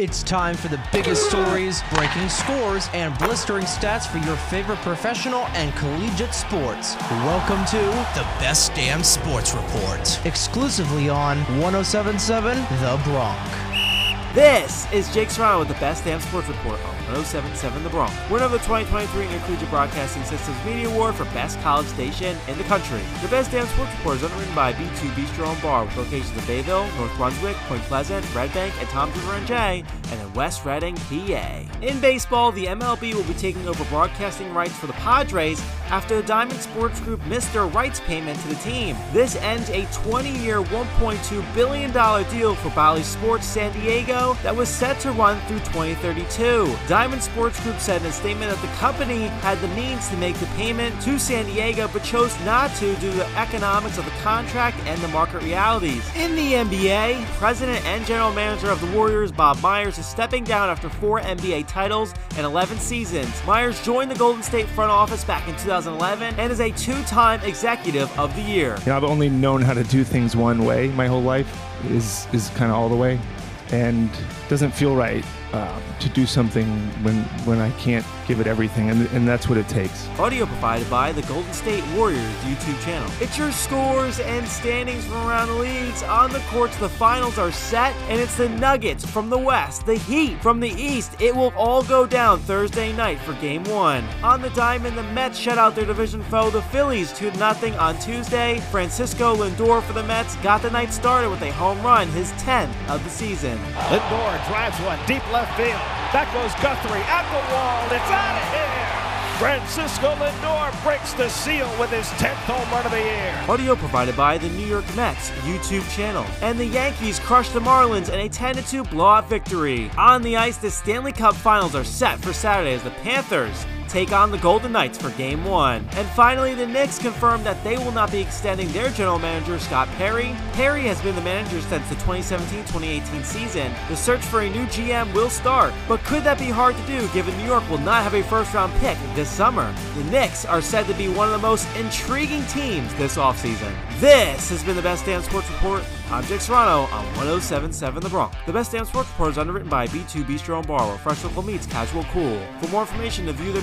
It's time for the biggest stories, breaking scores, and blistering stats for your favorite professional and collegiate sports. Welcome to The Best Damn Sports Report. exclusively on 1077 The Bronx. This is Jake Serrano with the Best Damn Sports Report on 1077 The Bronx. Winner of the 2023 Intercollegiate Broadcasting Systems Media Award for Best College Station in the country. The Best Damn Sports Report is underwritten by B2 Bistro and Bar with locations in Bayville, North Brunswick, Point Pleasant, Red Bank, and Tom's River and in West Reading, PA. In baseball, the MLB will be taking over broadcasting rights for the Padres after the Diamond Sports Group missed their rights payment to the team. This ends a 20-year, $1.2 billion deal for Bally Sports San Diego that was set to run through 2032. Diamond Sports Group said in a statement that the company had the means to make the payment to San Diego but chose not to due to the economics of the contract and the market realities. In the NBA, president and general manager of the Warriors, Bob Myers, is stepping down after four NBA titles and 11 seasons. Myers joined the Golden State front office back in 2011 and is a two-time executive of the year. You know, I've only known how to do things one way my whole life is is kind of all the way, and doesn't feel right um, to do something when when I can't give it everything, and, and that's what it takes. Audio provided by the Golden State Warriors YouTube channel. It's your scores and standings from around the leagues. On the courts, the finals are set, and it's the Nuggets from the West, the Heat from the East. It will all go down Thursday night for Game 1. On the diamond, the Mets shut out their division foe, the Phillies, 2 0 on Tuesday. Francisco Lindor for the Mets got the night started with a home run, his 10th of the season. Lindor drives one deep left field. Back goes Guthrie at the wall. It's out of here. Francisco Lindor breaks the seal with his 10th home run of the year. Audio provided by the New York Mets YouTube channel. And the Yankees crushed the Marlins in a 10-2 blowout victory. On the ice, the Stanley Cup Finals are set for Saturday as the Panthers take on the Golden Knights for Game 1. And finally, the Knicks confirmed that they will not be extending their general manager, Scott Perry. Perry has been the manager since the 2017-2018 season. The search for a new GM will start, but could that be hard to do given New York will not have a first-round pick this summer? The Knicks are said to be one of the most intriguing teams this offseason. This has been the Best Damn Sports Report. I'm Jake Serrano on 1077 The Bronx. The Best Damn Sports Report is underwritten by B2 Bistro and Bar, where fresh local meets casual cool. For more information to view their